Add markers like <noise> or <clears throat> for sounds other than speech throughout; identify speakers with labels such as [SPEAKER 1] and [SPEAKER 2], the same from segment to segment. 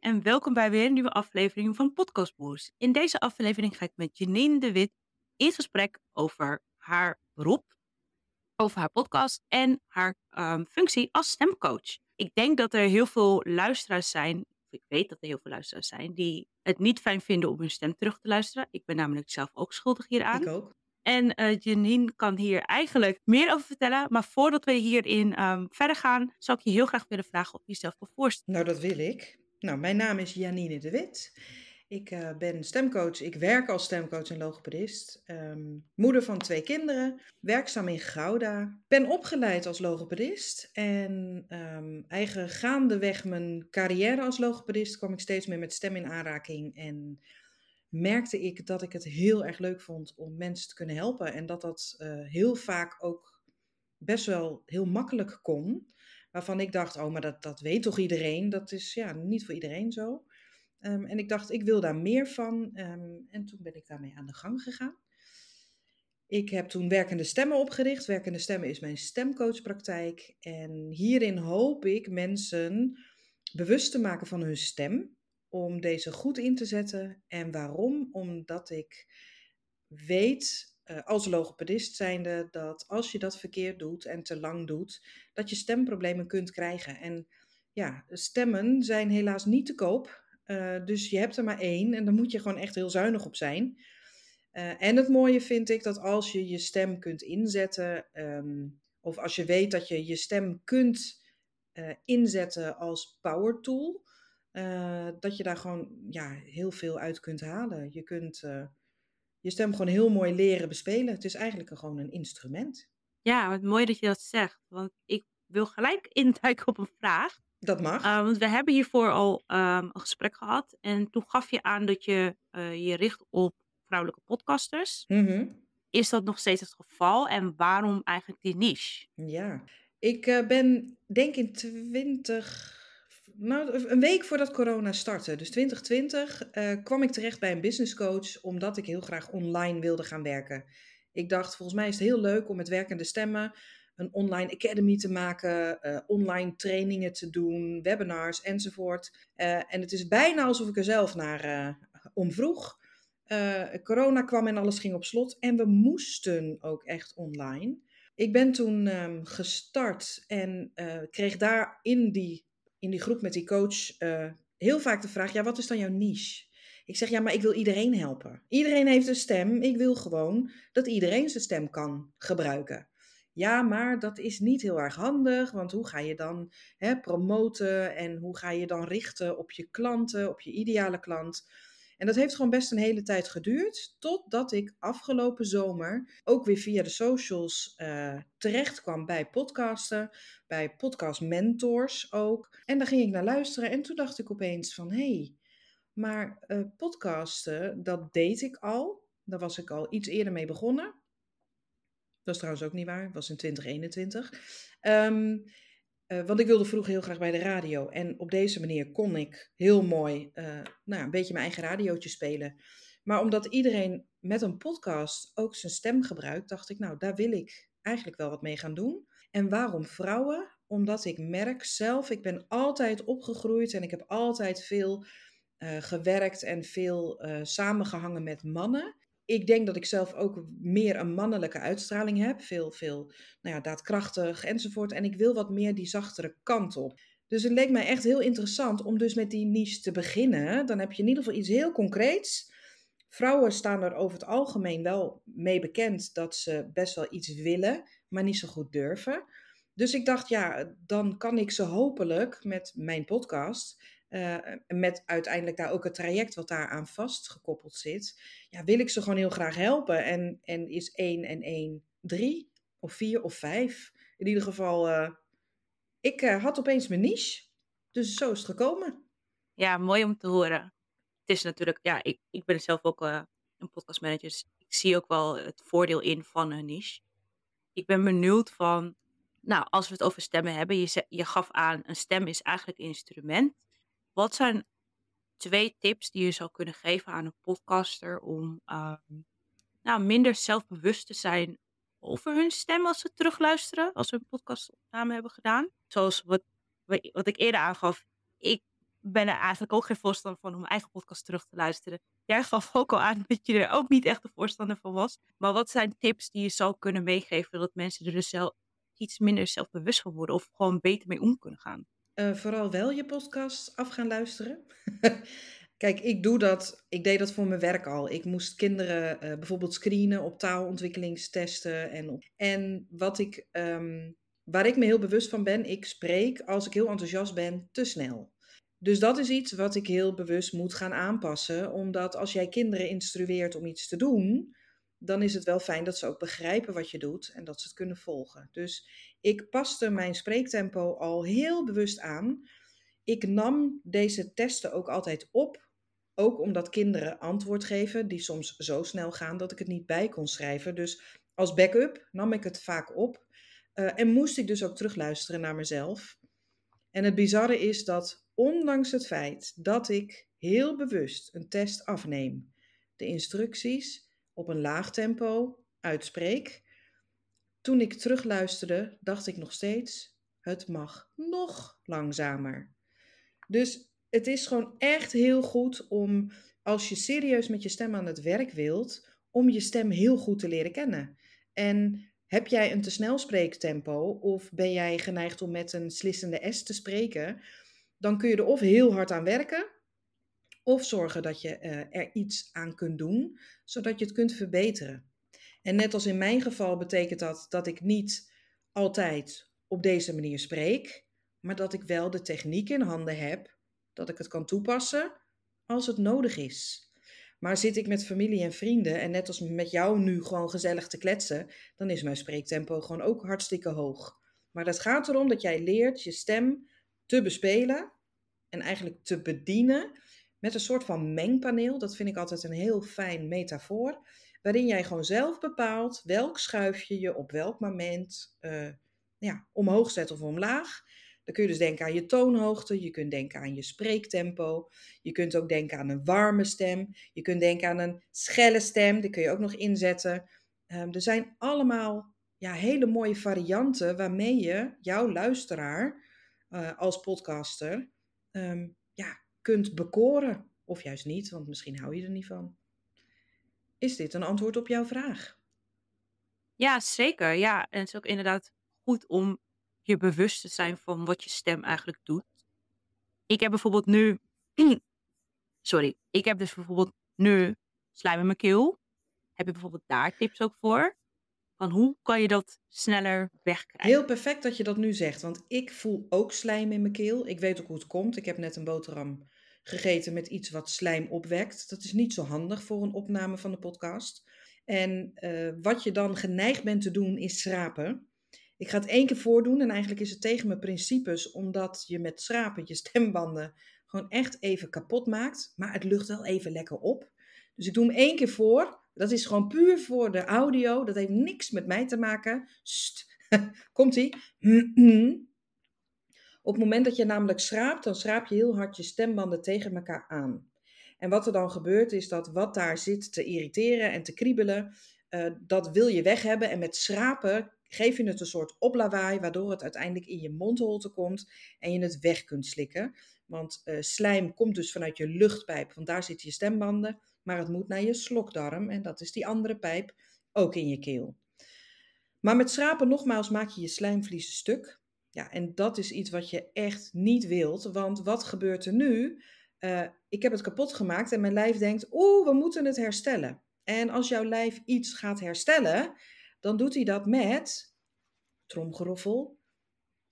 [SPEAKER 1] Hey en welkom bij weer een nieuwe aflevering van Podcast Boost. In deze aflevering ga ik met Janine de Wit in gesprek over haar beroep, over haar podcast en haar ehm, functie als stemcoach. Ik denk dat er heel veel luisteraars zijn, of ik weet dat er heel veel luisteraars zijn, die het niet fijn vinden om hun stem terug te luisteren. Ik ben namelijk zelf ook schuldig hieraan.
[SPEAKER 2] Ik ook.
[SPEAKER 1] En eh, Janine kan hier eigenlijk meer over vertellen. Maar voordat we hierin ehm, verder gaan, zou ik je heel graag willen vragen of je jezelf wil voorstellen.
[SPEAKER 2] Nou, dat wil ik. Nou, mijn naam is Janine de Wit. Ik uh, ben stemcoach. Ik werk als stemcoach en logopedist. Um, moeder van twee kinderen. Werkzaam in Gouda. Ben opgeleid als logopedist. En um, eigen gaandeweg mijn carrière als logopedist kwam ik steeds meer met stem in aanraking. En merkte ik dat ik het heel erg leuk vond om mensen te kunnen helpen. En dat dat uh, heel vaak ook best wel heel makkelijk kon. Waarvan ik dacht, oh, maar dat, dat weet toch iedereen? Dat is ja, niet voor iedereen zo. Um, en ik dacht, ik wil daar meer van. Um, en toen ben ik daarmee aan de gang gegaan. Ik heb toen Werkende Stemmen opgericht. Werkende Stemmen is mijn stemcoachpraktijk. En hierin hoop ik mensen bewust te maken van hun stem om deze goed in te zetten. En waarom? Omdat ik weet, uh, als logopedist zijnde, dat als je dat verkeerd doet en te lang doet, dat je stemproblemen kunt krijgen. En ja, stemmen zijn helaas niet te koop. Uh, dus je hebt er maar één en daar moet je gewoon echt heel zuinig op zijn. Uh, en het mooie vind ik dat als je je stem kunt inzetten, um, of als je weet dat je je stem kunt inzetten als power tool, dat je daar gewoon ja, heel veel uit kunt halen. Je kunt je stem gewoon heel mooi leren bespelen. Het is eigenlijk gewoon een instrument.
[SPEAKER 1] Ja, wat mooi dat je dat zegt. Want ik wil gelijk <laughs> induiken op een vraag.
[SPEAKER 2] Dat mag.
[SPEAKER 1] Uh, want we hebben hiervoor al um, een gesprek gehad. En toen gaf je aan dat je je richt op vrouwelijke podcasters.
[SPEAKER 2] Mm -hmm.
[SPEAKER 1] Is dat nog steeds het geval? En waarom eigenlijk die niche?
[SPEAKER 2] Ja, ik ben denk in 20 nou, een week voordat corona startte, dus 2020, uh, kwam ik terecht bij een business coach omdat ik heel graag online wilde gaan werken. Ik dacht, volgens mij is het heel leuk om met werkende stemmen een online academy te maken, uh, online trainingen te doen, webinars enzovoort. Uh, en het is bijna alsof ik er zelf naar om vroeg. corona kwam en alles ging op slot en we moesten ook echt online. Ik ben toen um, gestart en kreeg daar in die in die groep met die coach uh, heel vaak de vraag: ja, wat is dan jouw niche? Ik zeg ja, maar ik wil iedereen helpen. Iedereen heeft een stem. Ik wil gewoon dat iedereen zijn stem kan gebruiken. Ja, maar dat is niet heel erg handig, want hoe ga je dan hè, promoten en hoe ga je dan richten op je klanten, op je ideale klant? En dat heeft gewoon best een hele tijd geduurd, totdat ik afgelopen zomer ook weer via de socials uh, terecht kwam bij podcasten, bij podcast mentors ook. En daar ging ik naar luisteren en toen dacht ik opeens van, hey, maar uh, podcasten, dat deed ik al. Daar was ik al iets eerder mee begonnen. Dat is trouwens ook niet waar, dat was in 2021. Um, uh, want ik wilde vroeger heel graag bij de radio. En op deze manier kon ik heel mooi uh, nou, een beetje mijn eigen radiootje spelen. Maar omdat iedereen met een podcast ook zijn stem gebruikt, dacht ik, nou, daar wil ik eigenlijk wel wat mee gaan doen. En waarom vrouwen? Omdat ik merk zelf, ik ben altijd opgegroeid en ik heb altijd veel uh, gewerkt en veel samengehangen met mannen ik denk dat ik zelf ook meer een mannelijke uitstraling heb. Veel, veel nou ja, daadkrachtig enzovoort. En ik wil wat meer die zachtere kant op. Dus het leek mij echt heel interessant om dus met die niche te beginnen. Dan heb je in ieder geval iets heel concreets. Vrouwen staan er over het algemeen wel mee bekend dat ze best wel iets willen, maar niet zo goed durven. Dus ik dacht, ja, dan kan ik ze hopelijk met mijn podcast uh, met uiteindelijk daar ook het traject wat daaraan vastgekoppeld zit. Ja, wil ik ze gewoon heel graag helpen. En, en is 1 en 1 3 of 4 of 5? In ieder geval, uh, ik uh, had opeens mijn niche. Dus zo is het gekomen.
[SPEAKER 1] Ja, mooi om te horen. Het is natuurlijk, ja, ik, ik ben zelf ook een podcastmanager. Dus ik zie ook wel het voordeel in van een niche. Ik ben benieuwd van, nou, als we het over stemmen hebben, je, je gaf aan, een stem is eigenlijk een instrument. Wat zijn twee tips die je zou kunnen geven aan een podcaster om uh, nou, minder zelfbewust te zijn over hun stem als ze terugluisteren, als ze een podcastopname hebben gedaan? Zoals wat, wat ik eerder aangaf, ik ben er eigenlijk ook geen voorstander van om mijn eigen podcast terug te luisteren. Jij gaf ook al aan dat je er ook niet echt een voorstander van was. Maar wat zijn tips die je zou kunnen meegeven dat mensen er dus zelf iets minder zelfbewust van worden of gewoon beter mee om kunnen gaan?
[SPEAKER 2] Uh, vooral wel je podcast af gaan luisteren. <laughs> Kijk, ik doe dat. Ik deed dat voor mijn werk al. Ik moest kinderen uh, bijvoorbeeld screenen op taalontwikkelingstesten. En, en wat ik, um, waar ik me heel bewust van ben, ik spreek als ik heel enthousiast ben te snel. Dus dat is iets wat ik heel bewust moet gaan aanpassen. Omdat als jij kinderen instrueert om iets te doen, dan is het wel fijn dat ze ook begrijpen wat je doet en dat ze het kunnen volgen. Dus ik paste mijn spreektempo al heel bewust aan. Ik nam deze testen ook altijd op, ook omdat kinderen antwoord geven die soms zo snel gaan dat ik het niet bij kon schrijven. Dus als backup nam ik het vaak op uh, en moest ik dus ook terugluisteren naar mezelf. En het bizarre is dat ondanks het feit dat ik heel bewust een test afneem, de instructies op een laag tempo uitspreek, toen ik terugluisterde, dacht ik nog steeds: het mag nog langzamer. Dus het is gewoon echt heel goed om, als je serieus met je stem aan het werk wilt, om je stem heel goed te leren kennen. En heb jij een te snel spreektempo of ben jij geneigd om met een slissende S te spreken, dan kun je er of heel hard aan werken, of zorgen dat je uh, er iets aan kunt doen, zodat je het kunt verbeteren. En net als in mijn geval betekent dat dat ik niet altijd op deze manier spreek, maar dat ik wel de techniek in handen heb, dat ik het kan toepassen als het nodig is. Maar zit ik met familie en vrienden en net als met jou nu gewoon gezellig te kletsen, dan is mijn spreektempo gewoon ook hartstikke hoog. Maar het gaat erom dat jij leert je stem te bespelen en eigenlijk te bedienen met een soort van mengpaneel. Dat vind ik altijd een heel fijn metafoor. Waarin jij gewoon zelf bepaalt welk schuifje je op welk moment uh, ja, omhoog zet of omlaag. Dan kun je dus denken aan je toonhoogte, je kunt denken aan je spreektempo, je kunt ook denken aan een warme stem, je kunt denken aan een schelle stem, die kun je ook nog inzetten. Um, er zijn allemaal ja, hele mooie varianten waarmee je jouw luisteraar uh, als podcaster um, ja, kunt bekoren. Of juist niet, want misschien hou je er niet van. Is dit een antwoord op jouw vraag?
[SPEAKER 1] Ja, zeker. Ja, en het is ook inderdaad goed om je bewust te zijn van wat je stem eigenlijk doet. Ik heb bijvoorbeeld nu. <clears throat> Sorry, ik heb dus bijvoorbeeld nu slijm in mijn keel. Heb je bijvoorbeeld daar tips ook voor? Van hoe kan je dat sneller wegkrijgen?
[SPEAKER 2] Heel perfect dat je dat nu zegt, want ik voel ook slijm in mijn keel. Ik weet ook hoe het komt. Ik heb net een boterham gegeten met iets wat slijm opwekt. Dat is niet zo handig voor een opname van de podcast. En uh, wat je dan geneigd bent te doen is schrapen. Ik ga het één keer voordoen en eigenlijk is het tegen mijn principes, omdat je met schrapen je stembanden gewoon echt even kapot maakt. Maar het lucht wel even lekker op. Dus ik doe hem één keer voor. Dat is gewoon puur voor de audio. Dat heeft niks met mij te maken. <laughs> Komt-ie. <clears throat> Op het moment dat je namelijk schraapt, dan schraap je heel hard je stembanden tegen elkaar aan. En wat er dan gebeurt is dat wat daar zit te irriteren en te kriebelen, uh, dat wil je weg hebben. En met schrapen geef je het een soort oplawaai, waardoor het uiteindelijk in je mondholte komt en je het weg kunt slikken. Want uh, slijm komt dus vanuit je luchtpijp, want daar zitten je stembanden, maar het moet naar je slokdarm en dat is die andere pijp ook in je keel. Maar met schrapen nogmaals maak je je slijmvliezen stuk. Ja, en dat is iets wat je echt niet wilt, want wat gebeurt er nu? Uh, ik heb het kapot gemaakt en mijn lijf denkt, oeh, we moeten het herstellen. En als jouw lijf iets gaat herstellen, dan doet hij dat met tromgeroffel,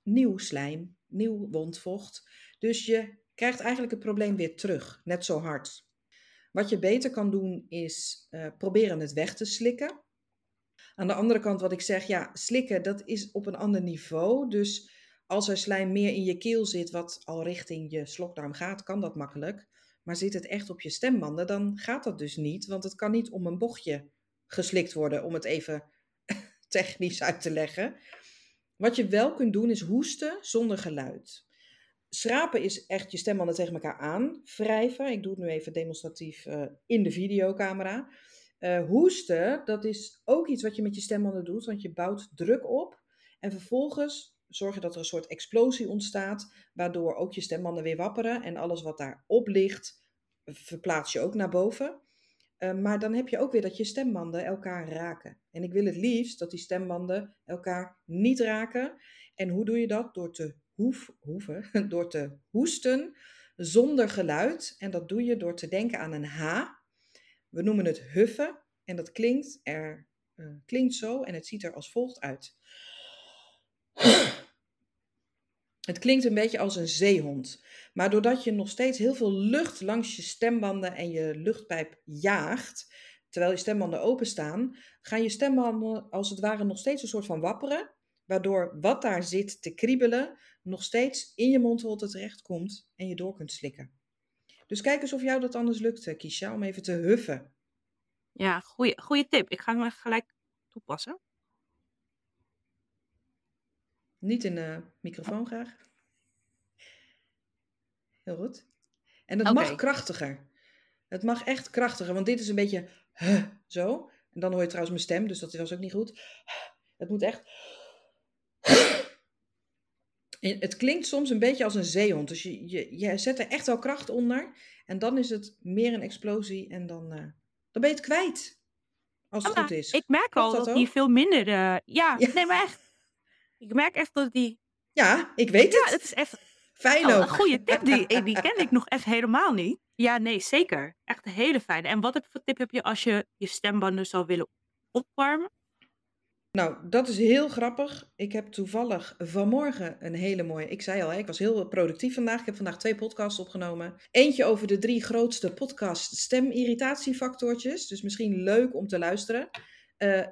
[SPEAKER 2] nieuw slijm, nieuw wondvocht. Dus je krijgt eigenlijk het probleem weer terug, net zo hard. Wat je beter kan doen is uh, proberen het weg te slikken. Aan de andere kant wat ik zeg, ja, slikken dat is op een ander niveau. Dus als er slijm meer in je keel zit, wat al richting je slokdarm gaat, kan dat makkelijk. Maar zit het echt op je stembanden, dan gaat dat dus niet. Want het kan niet om een bochtje geslikt worden, om het even <laughs> technisch uit te leggen. Wat je wel kunt doen is hoesten zonder geluid. Schrapen is echt je stembanden tegen elkaar aan wrijven. Ik doe het nu even demonstratief uh, in de videocamera. Uh, hoesten, dat is ook iets wat je met je stembanden doet, want je bouwt druk op. En vervolgens zorg je dat er een soort explosie ontstaat, waardoor ook je stembanden weer wapperen en alles wat daarop ligt, verplaats je ook naar boven. Uh, maar dan heb je ook weer dat je stembanden elkaar raken. En ik wil het liefst dat die stembanden elkaar niet raken. En hoe doe je dat? Door te hoef, hoeven, <laughs> door te hoesten zonder geluid. En dat doe je door te denken aan een H. We noemen het huffen. En dat klinkt, er, uh, klinkt zo en het ziet er als volgt uit. <clears throat> Het klinkt een beetje als een zeehond. Maar doordat je nog steeds heel veel lucht langs je stembanden en je luchtpijp jaagt, terwijl je stembanden openstaan, gaan je stembanden als het ware nog steeds een soort van wapperen. Waardoor wat daar zit te kriebelen nog steeds in je mondholte terechtkomt en je door kunt slikken. Dus kijk eens of jou dat anders lukt, eh, Kisha, om even te huffen.
[SPEAKER 1] Ja, goede tip. Ik ga hem gelijk toepassen.
[SPEAKER 2] Niet in de microfoon graag. Heel goed. En het mag krachtiger. Het mag echt krachtiger, want dit is een beetje huh, zo. En dan hoor je trouwens mijn stem, dus dat was ook niet goed. Het moet echt. Het klinkt soms een beetje als een zeehond. Dus je, je, je zet er echt wel kracht onder. En dan is het meer een explosie. En dan, uh, dan ben je het kwijt. Als het goed is.
[SPEAKER 1] Ik merk al dat, die veel minder. Uh, ja, ja, nee, maar echt. Ik merk echt dat die.
[SPEAKER 2] Ja, ik weet het.
[SPEAKER 1] Ja, het is echt.
[SPEAKER 2] Fijn oh,
[SPEAKER 1] Een goede tip, die, <laughs> die ken ik nog even helemaal niet. Ja, nee, zeker. Echt een hele fijne. En wat voor tip heb je als je je stembanden zou willen opwarmen?
[SPEAKER 2] Nou, dat is heel grappig. Ik heb toevallig vanmorgen een hele mooie. Ik zei al, ik was heel productief vandaag. Ik heb vandaag twee podcasts opgenomen. Eentje over de drie grootste podcast stemirritatiefactortjes. Dus misschien leuk om te luisteren. Uh,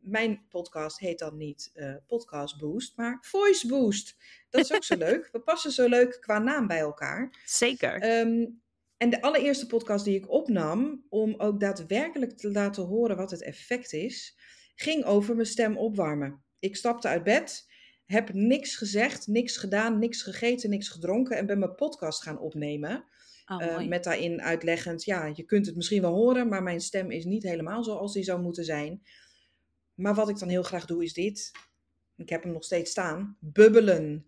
[SPEAKER 2] mijn podcast heet dan niet uh, Podcast Boost, maar Voice Boost. Dat is ook zo <laughs> leuk. We passen zo leuk qua naam bij elkaar.
[SPEAKER 1] Zeker.
[SPEAKER 2] Um, en de allereerste podcast die ik opnam, om ook daadwerkelijk te laten horen wat het effect is, ging over mijn stem opwarmen. Ik stapte uit bed, heb niks gezegd, niks gedaan, niks gegeten, niks gedronken en ben mijn podcast gaan opnemen. Oh, uh, met daarin uitleggend, ja, je kunt het misschien wel horen, maar mijn stem is niet helemaal zoals die zou moeten zijn. Maar wat ik dan heel graag doe is dit. Ik heb hem nog steeds staan. Bubbelen.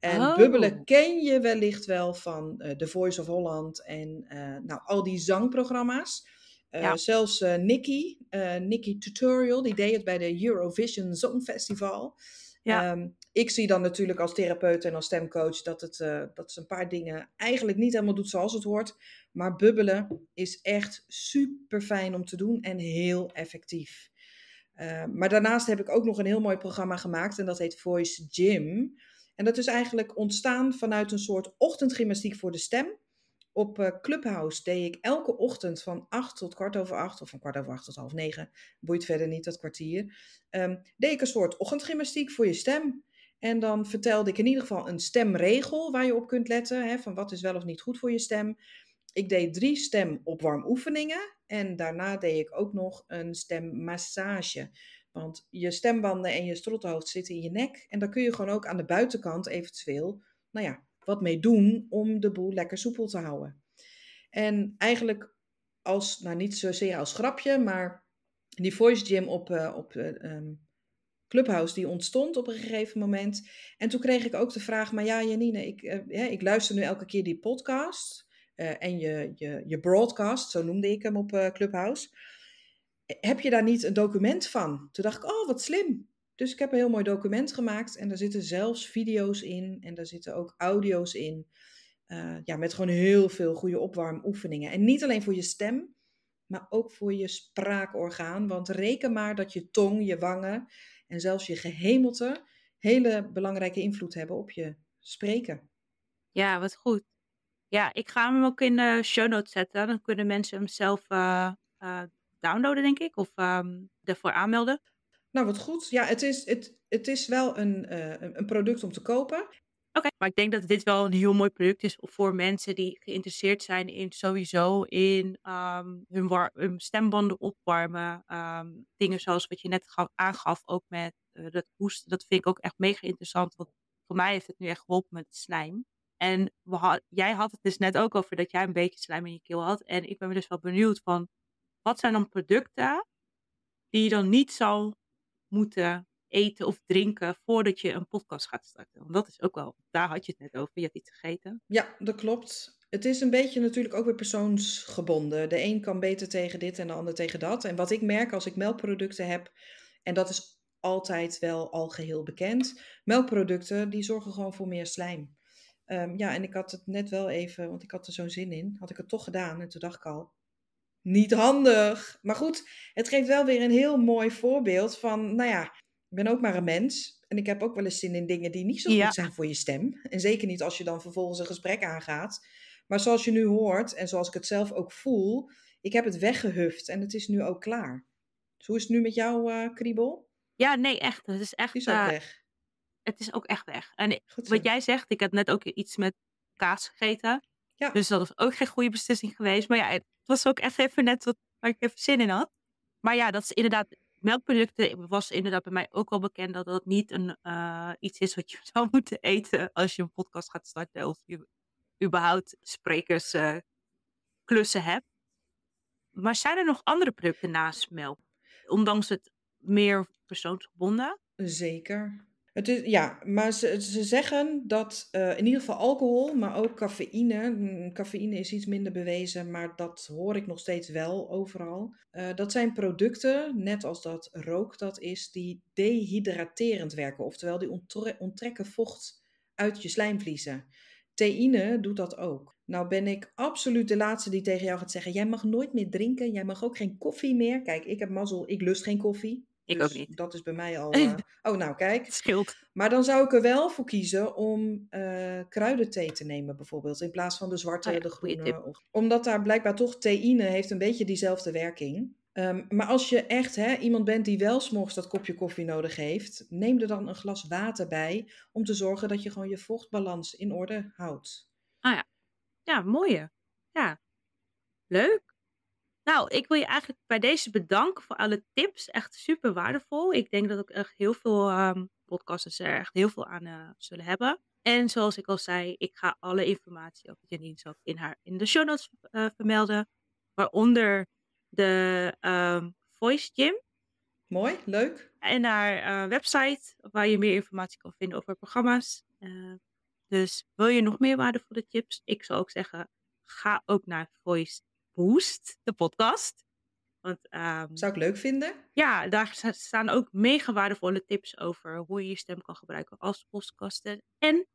[SPEAKER 2] En oh. bubbelen ken je wellicht wel van uh, The Voice of Holland en uh, nou, al die zangprogramma's. Uh, Zelfs Nicky, Nicky Tutorial, die deed het bij de Eurovision Songfestival. Ja. Um, ik zie dan natuurlijk als therapeut en als stemcoach dat, het, dat ze een paar dingen eigenlijk niet helemaal doet zoals het hoort. Maar bubbelen is echt super fijn om te doen en heel effectief. Uh, maar daarnaast heb ik ook nog een heel mooi programma gemaakt en dat heet Voice Gym. En dat is eigenlijk ontstaan vanuit een soort ochtendgymnastiek voor de stem. Op uh, Clubhouse deed ik elke ochtend van 8 tot kwart over 8, of van kwart over 8 tot half 9, boeit verder niet dat kwartier. Um, deed ik een soort ochtendgymnastiek voor je stem. En dan vertelde ik in ieder geval een stemregel waar je op kunt letten, hè, van wat is wel of niet goed voor je stem. Ik deed drie stemopwarmoefeningen en daarna deed ik ook nog een stemmassage. Want je stembanden en je strottenhoofd zitten in je nek. En daar kun je gewoon ook aan de buitenkant eventueel, nou ja, wat mee doen om de boel lekker soepel te houden. En eigenlijk als, nou niet zozeer als grapje, maar die voice gym op, uh, op uh, Clubhouse die ontstond op een gegeven moment. En toen kreeg ik ook de vraag, maar ja Janine, ik, uh, ik luister nu elke keer die podcast en je, je, je broadcast, zo noemde ik hem op Clubhouse heb je daar niet een document van? Toen dacht ik, oh, wat slim. Dus ik heb een heel mooi document gemaakt en daar zitten zelfs video's in en daar zitten ook audio's in. Uh, ja, met gewoon heel veel goede opwarmoefeningen. En niet alleen voor je stem, maar ook voor je spraakorgaan. Want reken maar dat je tong, je wangen en zelfs je gehemelte hele belangrijke invloed hebben op je spreken.
[SPEAKER 1] Ja, wat goed. Ja, ik ga hem ook in de show notes zetten. Dan kunnen mensen hem zelf uh, uh, downloaden, denk ik, of um, ervoor aanmelden.
[SPEAKER 2] Nou, wat goed. Ja, het is, het, het is wel een, uh, een product om te kopen.
[SPEAKER 1] Oké, maar ik denk dat dit wel een heel mooi product is voor mensen die geïnteresseerd zijn in sowieso in um, hun, hun, stembanden opwarmen. Um, dingen zoals wat je net gaf, aangaf, ook met uh, dat hoesten. Dat vind ik ook echt mega interessant, want voor mij heeft het nu echt geholpen met slijm. En jij had het dus net ook over dat jij een beetje slijm in je keel had. En ik ben me dus wel benieuwd van, wat zijn dan producten die je dan niet zou moeten eten of drinken voordat je een podcast gaat starten? Want dat is ook wel, daar had je het net over. Je hebt iets gegeten.
[SPEAKER 2] Ja, dat klopt. Het is een beetje natuurlijk ook weer persoonsgebonden. De een kan beter tegen dit en de ander tegen dat. En wat ik merk als ik melkproducten heb, en dat is altijd wel al geheel bekend, melkproducten die zorgen gewoon voor meer slijm. Ehm, ja, en ik had het net wel even, want ik had er zo'n zin in, had ik het toch gedaan. En toen dacht ik al, niet handig. Maar goed, het geeft wel weer een heel mooi voorbeeld van, nou ja, ik ben ook maar een mens. En ik heb ook wel eens zin in dingen die niet zo
[SPEAKER 1] Ja.
[SPEAKER 2] goed zijn voor je stem. En zeker niet als je dan vervolgens een gesprek aangaat. Maar zoals je nu hoort, en zoals ik het zelf ook voel, ik heb het weggehuft en het is nu ook klaar. Dus hoe is het nu met jou, eh Kriebel?
[SPEAKER 1] Ja, nee, echt. Het is echt,
[SPEAKER 2] Die is ook
[SPEAKER 1] eh,
[SPEAKER 2] weg.
[SPEAKER 1] het is ook echt weg. En wat jij zegt, ik heb net ook iets met kaas gegeten.
[SPEAKER 2] Ja.
[SPEAKER 1] Dus dat was ook geen goede beslissing geweest. Maar ja, het was ook echt even net wat, waar ik even zin in had. Maar ja, dat is inderdaad, melkproducten was inderdaad bij mij ook wel bekend dat dat niet een, eh, iets is wat je <laughs> zou moeten eten als je een podcast gaat starten. Of je überhaupt sprekers eh, hebt. Maar zijn er nog andere producten naast melk? Ondanks het meer persoonsgebonden?
[SPEAKER 2] Zeker. Het is, ja, maar ze, ze zeggen dat eh, in ieder geval alcohol, maar ook cafeïne. Cafeïne is iets minder bewezen, maar dat hoor ik nog steeds wel overal. Eh, dat zijn producten, net als dat rook dat is, die dehydraterend werken. Oftewel, die onttrekken vocht uit je slijmvliezen. Theïne doet dat ook. Nou ben ik absoluut de laatste die tegen jou gaat zeggen: jij mag nooit meer drinken, jij mag ook geen koffie meer. Kijk, ik heb mazzel, ik lust geen koffie.
[SPEAKER 1] Ik
[SPEAKER 2] Dus
[SPEAKER 1] ook niet.
[SPEAKER 2] Dat is bij mij al. <laughs> eh, oh, nou kijk.
[SPEAKER 1] Het scheelt.
[SPEAKER 2] Maar dan zou ik er wel voor kiezen om eh kruidenthee te nemen, bijvoorbeeld. In plaats van de zwarte,
[SPEAKER 1] Oh ja,
[SPEAKER 2] de groene. Of, omdat daar blijkbaar toch theïne heeft een beetje diezelfde werking. Ehm, maar als je echt hè, iemand bent die wel s'morgens dat kopje koffie nodig heeft, neem er dan een glas water bij. Om te zorgen dat je gewoon je vochtbalans in orde houdt.
[SPEAKER 1] Ja, mooie. Ja, leuk. Nou, ik wil je eigenlijk bij deze bedanken voor alle tips. Echt super waardevol. Ik denk dat ook echt heel veel ehm, podcasters er echt heel veel aan eh, zullen hebben. En zoals ik al zei, ik ga alle informatie over Janine in, haar, in de show notes eh, vermelden. Waaronder de ehm, Voice Gym
[SPEAKER 2] Mooi, leuk.
[SPEAKER 1] en haar eh, website, waar je meer informatie kan vinden over programma's. Dus wil je nog meer waardevolle tips? Ik zou ook zeggen, ga ook naar Voice Boost, de podcast. Want ehm,
[SPEAKER 2] Zou ik leuk vinden.
[SPEAKER 1] ja, daar sta- staan ook mega waardevolle tips over hoe je je stem kan gebruiken als podcaster. En